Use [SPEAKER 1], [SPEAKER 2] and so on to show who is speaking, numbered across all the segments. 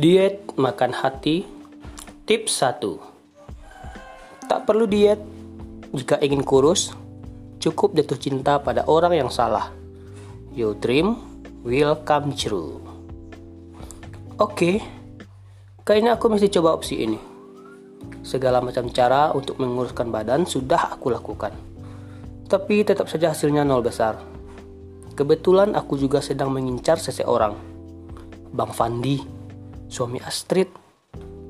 [SPEAKER 1] Diet makan hati. Tips 1 Tak perlu diet. Jika ingin kurus Cukup jatuh cinta pada orang yang salah. Your dream will come true. Oke. Kayaknya aku mesti coba opsi ini. Segala macam cara untuk menguruskan badan sudah aku lakukan. Tapi tetap saja hasilnya nol besar. Kebetulan aku juga sedang mengincar seseorang. Bang Fandi suami Astrid,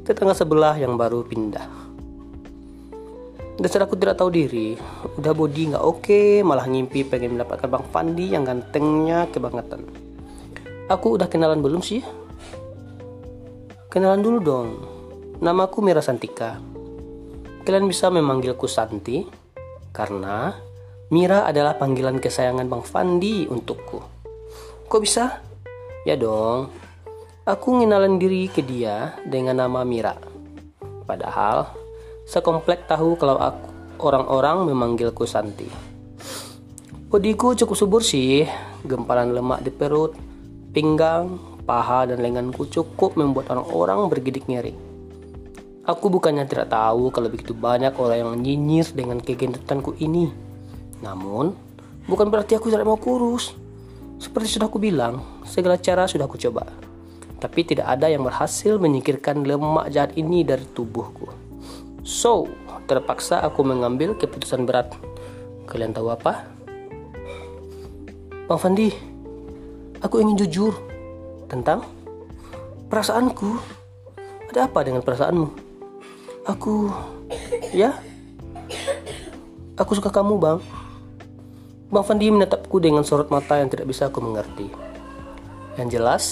[SPEAKER 1] tetangga sebelah yang baru pindah. Dasar aku tidak tahu diri, udah body nggak oke, malah ngimpi pengen mendapatkan Bang Fandi yang gantengnya kebangetan. Aku udah kenalan belum sih? Kenalan dulu dong. Namaku Mira Santika. Kalian bisa memanggilku Santi karena Mira adalah panggilan kesayangan Bang Fandi untukku. Kok bisa? Ya dong, Aku ngenalin diri ke dia dengan nama Mira. Padahal, sekomplek tahu kalau aku orang-orang memanggilku Santi. Bodiku cukup subur sih, gempalan lemak di perut, pinggang, paha, dan lenganku cukup membuat orang-orang bergidik ngeri. Aku bukannya tidak tahu kalau begitu banyak orang yang nyinyir dengan kegendutanku ini. Namun, bukan berarti aku tidak mau kurus. Seperti sudah aku bilang, segala cara sudah aku coba tapi tidak ada yang berhasil menyingkirkan lemak jahat ini dari tubuhku. So, terpaksa aku mengambil keputusan berat. Kalian tahu apa? Bang Fandi, aku ingin jujur tentang perasaanku. Ada apa dengan perasaanmu? Aku, ya, aku suka kamu, Bang. Bang Fandi menatapku dengan sorot mata yang tidak bisa aku mengerti. Yang jelas,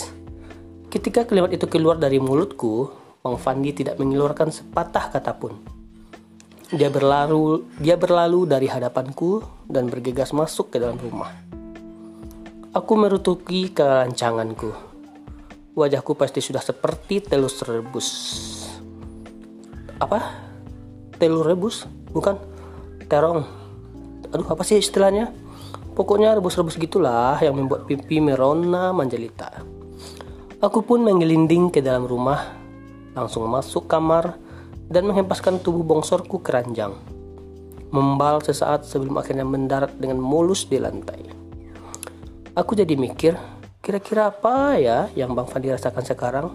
[SPEAKER 1] Ketika kalimat itu keluar dari mulutku, Bang Fandi tidak mengeluarkan sepatah kata pun. Dia berlalu, dia berlalu dari hadapanku dan bergegas masuk ke dalam rumah. Aku merutuki kerancanganku. Wajahku pasti sudah seperti telur rebus. Apa? Telur rebus? Bukan terong. Aduh, apa sih istilahnya? Pokoknya rebus-rebus gitulah yang membuat pipi merona menjelita. Aku pun menggelinding ke dalam rumah, langsung masuk kamar dan menghempaskan tubuh bongsorku ke ranjang. Membal sesaat sebelum akhirnya mendarat dengan mulus di lantai. Aku jadi mikir, kira-kira apa ya yang Bang Fandi rasakan sekarang?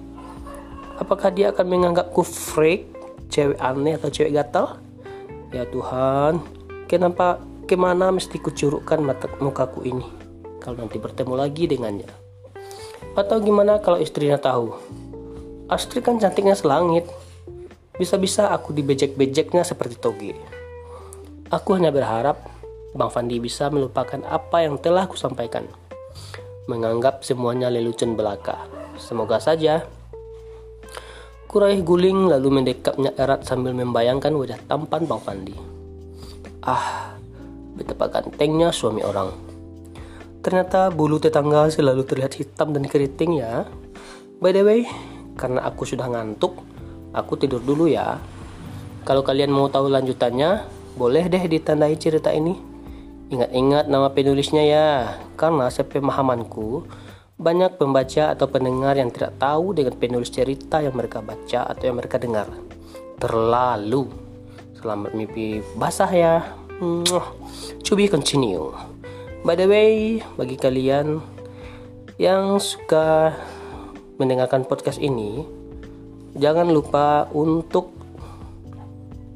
[SPEAKER 1] Apakah dia akan menganggapku freak, cewek aneh atau cewek gatal? Ya Tuhan, kenapa ke mana mesti kucurukkan mata mukaku ini kalau nanti bertemu lagi dengannya? Atau gimana kalau istrinya tahu? Astri kan cantiknya selangit. Bisa-bisa aku dibejek-bejeknya seperti Toge. Aku hanya berharap Bang Fandi bisa melupakan apa yang telah aku sampaikan. Menganggap semuanya lelucon belaka. Semoga saja. Kuraih guling lalu mendekapnya erat sambil membayangkan wajah tampan Bang Fandi. Ah, betapa gantengnya suami orang. Ternyata bulu tetangga selalu terlihat hitam dan keriting ya. By the way, karena aku sudah ngantuk, aku tidur dulu ya. Kalau kalian mau tahu lanjutannya, boleh deh ditandai cerita ini. Ingat-ingat nama penulisnya ya, karena sepemahamanku, banyak pembaca atau pendengar yang tidak tahu dengan penulis cerita yang mereka baca atau yang mereka dengar. Terlalu. Selamat mimpi basah ya. Be continue. By the way, bagi kalian yang suka mendengarkan podcast ini, jangan lupa untuk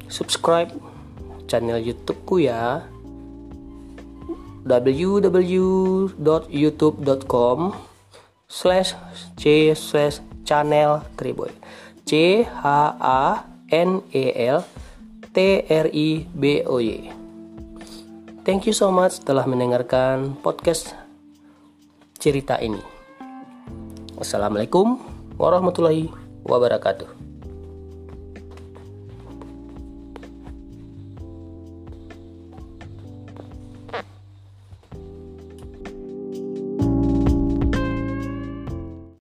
[SPEAKER 1] subscribe channel YouTubeku ya. Www.youtube.com slash c slash channel triboy c h a n e l t r i b o y Thank you so much telah mendengarkan podcast cerita ini. Wassalamualaikum warahmatullahi wabarakatuh.